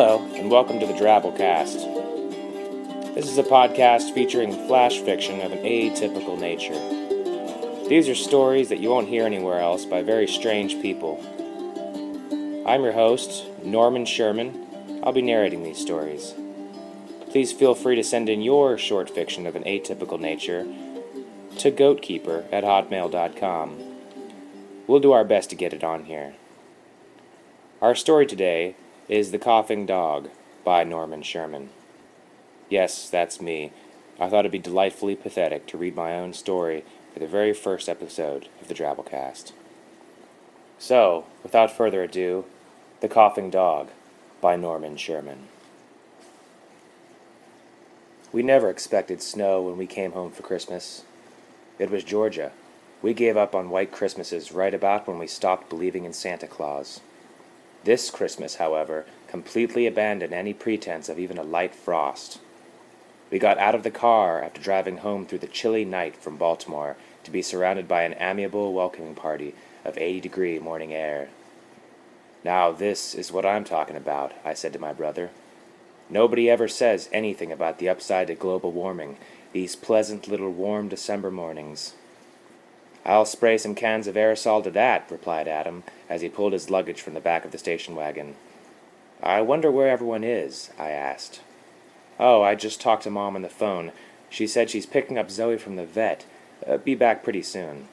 Hello, and welcome to the Drabblecast. This is a podcast featuring flash fiction of an atypical nature. These are stories that you won't hear anywhere else by very strange people. I'm your host, Norman Sherman. I'll be narrating these stories. Please feel free to send in your short fiction of an atypical nature to goatkeeper at hotmail.com. We'll do our best to get it on here. Our story today is The Coughing Dog by Norman Sherman. Yes, that's me. I thought it'd be delightfully pathetic to read my own story for the very first episode of the Drabblecast. So, without further ado, The Coughing Dog by Norman Sherman. We never expected snow when we came home for Christmas. It was Georgia. We gave up on white Christmases right about when we stopped believing in Santa Claus. This Christmas, however, completely abandoned any pretense of even a light frost. We got out of the car after driving home through the chilly night from Baltimore to be surrounded by an amiable welcoming party of 80 degree morning air. Now, this is what I'm talking about, I said to my brother. Nobody ever says anything about the upside to global warming, these pleasant little warm December mornings. I'll spray some cans of aerosol to that, replied Adam, as he pulled his luggage from the back of the station wagon. I wonder where everyone is, I asked. Oh, I just talked to Mom on the phone. She said she's picking up Zoe from the vet. Uh, be back pretty soon.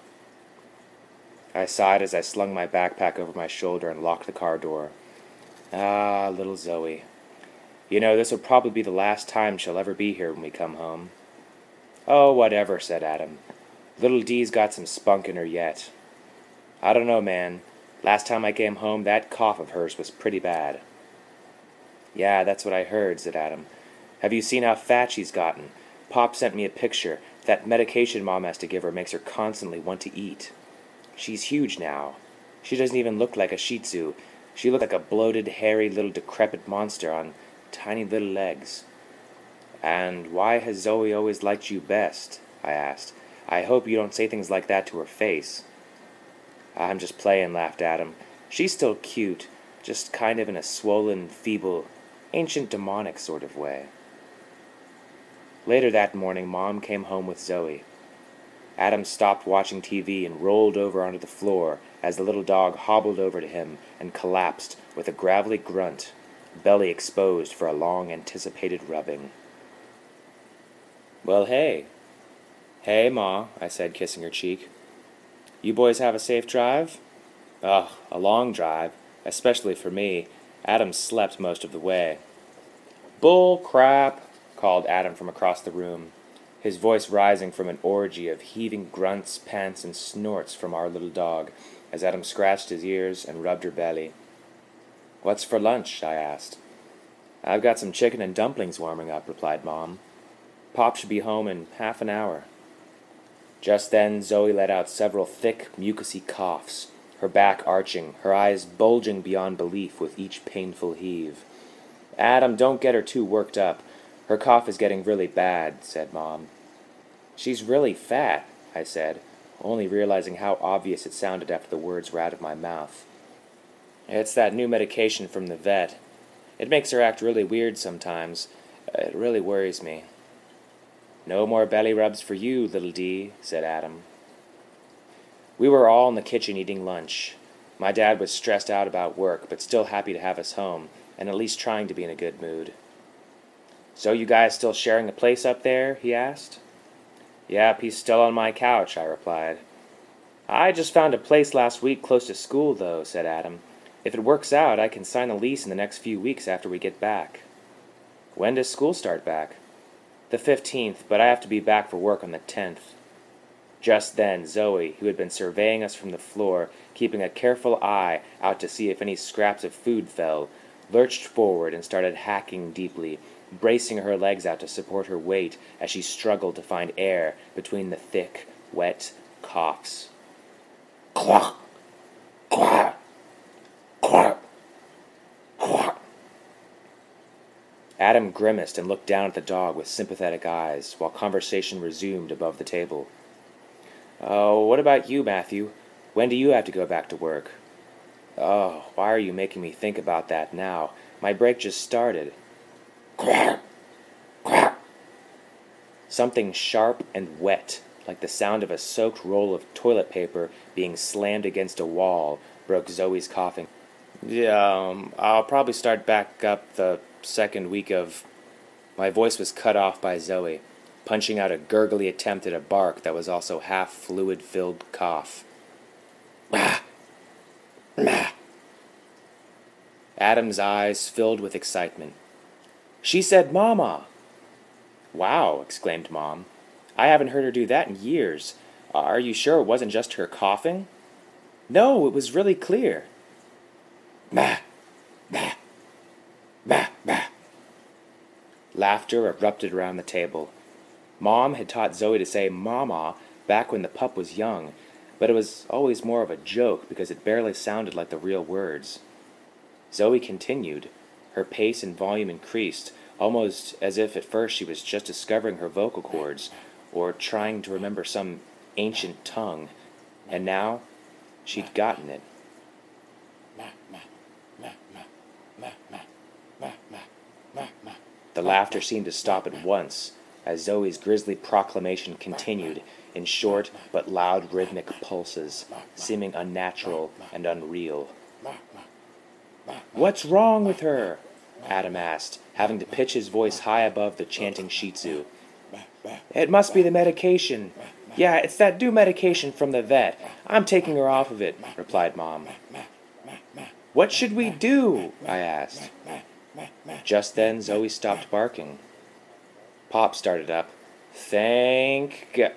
I sighed as I slung my backpack over my shoulder and locked the car door. Ah, little Zoe. You know, this will probably be the last time she'll ever be here when we come home. Oh, whatever, said Adam. Little Dee's got some spunk in her yet. I don't know, man. Last time I came home, that cough of hers was pretty bad. Yeah, that's what I heard, said Adam. Have you seen how fat she's gotten? Pop sent me a picture. That medication Mom has to give her makes her constantly want to eat. She's huge now. She doesn't even look like a Shih Tzu. She looks like a bloated, hairy, little decrepit monster on tiny little legs. And why has Zoe always liked you best? I asked. I hope you don't say things like that to her face. I'm just playing, laughed Adam. She's still cute, just kind of in a swollen, feeble, ancient demonic sort of way. Later that morning, Mom came home with Zoe. Adam stopped watching TV and rolled over onto the floor as the little dog hobbled over to him and collapsed with a gravelly grunt, belly exposed for a long anticipated rubbing. Well, hey, Hey, Ma, I said, kissing her cheek. You boys have a safe drive? Ugh, a long drive, especially for me. Adam slept most of the way. Bull crap, called Adam from across the room, his voice rising from an orgy of heaving grunts, pants, and snorts from our little dog, as Adam scratched his ears and rubbed her belly. What's for lunch? I asked. I've got some chicken and dumplings warming up, replied Mom. Pop should be home in half an hour. Just then Zoe let out several thick, mucousy coughs, her back arching, her eyes bulging beyond belief with each painful heave. Adam, don't get her too worked up. Her cough is getting really bad, said Mom. She's really fat, I said, only realizing how obvious it sounded after the words were out of my mouth. It's that new medication from the vet. It makes her act really weird sometimes. It really worries me. No more belly rubs for you, little D, said Adam. We were all in the kitchen eating lunch. My dad was stressed out about work, but still happy to have us home, and at least trying to be in a good mood. So you guys still sharing a place up there? he asked. Yep, he's still on my couch, I replied. I just found a place last week close to school, though, said Adam. If it works out, I can sign a lease in the next few weeks after we get back. When does school start back? The fifteenth, but I have to be back for work on the tenth. Just then, Zoe, who had been surveying us from the floor, keeping a careful eye out to see if any scraps of food fell, lurched forward and started hacking deeply, bracing her legs out to support her weight as she struggled to find air between the thick, wet coughs. Quack! Quack! Adam grimaced and looked down at the dog with sympathetic eyes, while conversation resumed above the table. Oh, what about you, Matthew? When do you have to go back to work? Oh, why are you making me think about that now? My break just started. Quack! Quack! Something sharp and wet, like the sound of a soaked roll of toilet paper being slammed against a wall, broke Zoe's coughing. Yeah, um, I'll probably start back up the second week of. My voice was cut off by Zoe, punching out a gurgly attempt at a bark that was also half fluid filled cough. Adam's eyes filled with excitement. She said, Mama! Wow, exclaimed Mom. I haven't heard her do that in years. Uh, are you sure it wasn't just her coughing? No, it was really clear. Bah! Bah! Bah! Bah! Laughter erupted around the table. Mom had taught Zoe to say Mama back when the pup was young, but it was always more of a joke because it barely sounded like the real words. Zoe continued. Her pace and volume increased, almost as if at first she was just discovering her vocal cords or trying to remember some ancient tongue, and now she'd gotten it. The laughter seemed to stop at once as Zoe's grisly proclamation continued in short but loud rhythmic pulses, seeming unnatural and unreal. What's wrong with her? Adam asked, having to pitch his voice high above the chanting Shih Tzu. It must be the medication. Yeah, it's that new medication from the vet. I'm taking her off of it, replied Mom. What should we do? I asked. Just then, Zoe stopped barking. Pop started up. Thank God.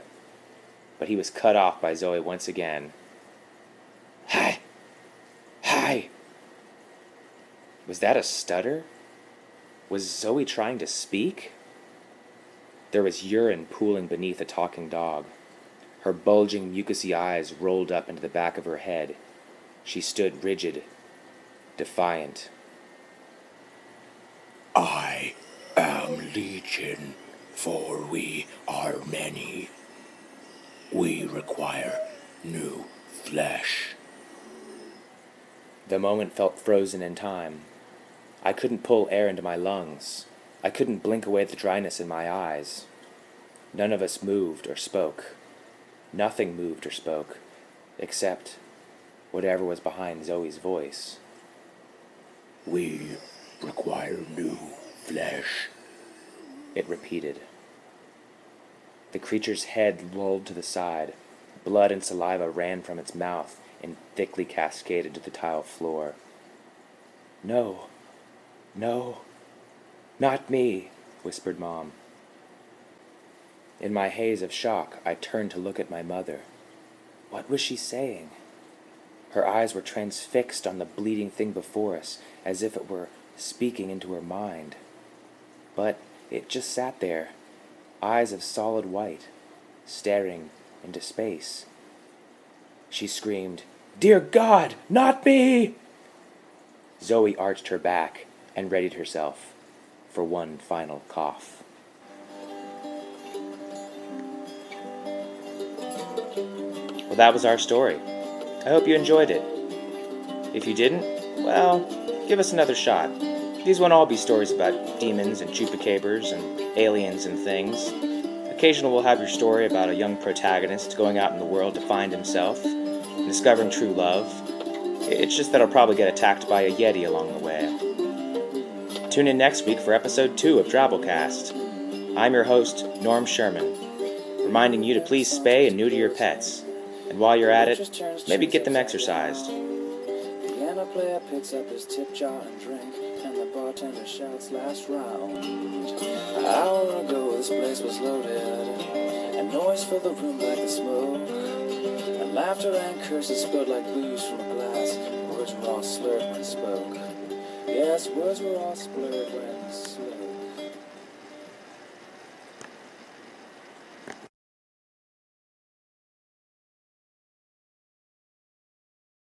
But he was cut off by Zoe once again. Hi. Hi. Was that a stutter? Was Zoe trying to speak? There was urine pooling beneath a talking dog. Her bulging, mucousy eyes rolled up into the back of her head. She stood rigid, defiant. I am Legion, for we are many. We require new flesh. The moment felt frozen in time. I couldn't pull air into my lungs. I couldn't blink away the dryness in my eyes. None of us moved or spoke. Nothing moved or spoke, except whatever was behind Zoe's voice. We require new flesh. It repeated. The creature's head lolled to the side. Blood and saliva ran from its mouth and thickly cascaded to the tile floor. No, no, not me, whispered Mom. In my haze of shock, I turned to look at my mother. What was she saying? Her eyes were transfixed on the bleeding thing before us, as if it were speaking into her mind. But it just sat there, eyes of solid white, staring into space. She screamed, Dear God, not me! Zoe arched her back and readied herself for one final cough. Well, that was our story. I hope you enjoyed it. If you didn't, well, give us another shot. These won't all be stories about demons and chupacabras and aliens and things. Occasionally, we'll have your story about a young protagonist going out in the world to find himself and discovering true love. It's just that I'll probably get attacked by a Yeti along the way. Tune in next week for episode 2 of Drabblecast. I'm your host, Norm Sherman, reminding you to please spay and neuter your pets. And while you're at it, maybe get them exercised. Player picks up his tip jar and drink, and the bartender shouts last round. An hour ago this place was loaded, and noise filled the room like the smoke. And laughter and curses spilled like booze from a glass. Words were all slurred when spoke. Yes, words were all slurred when spoke.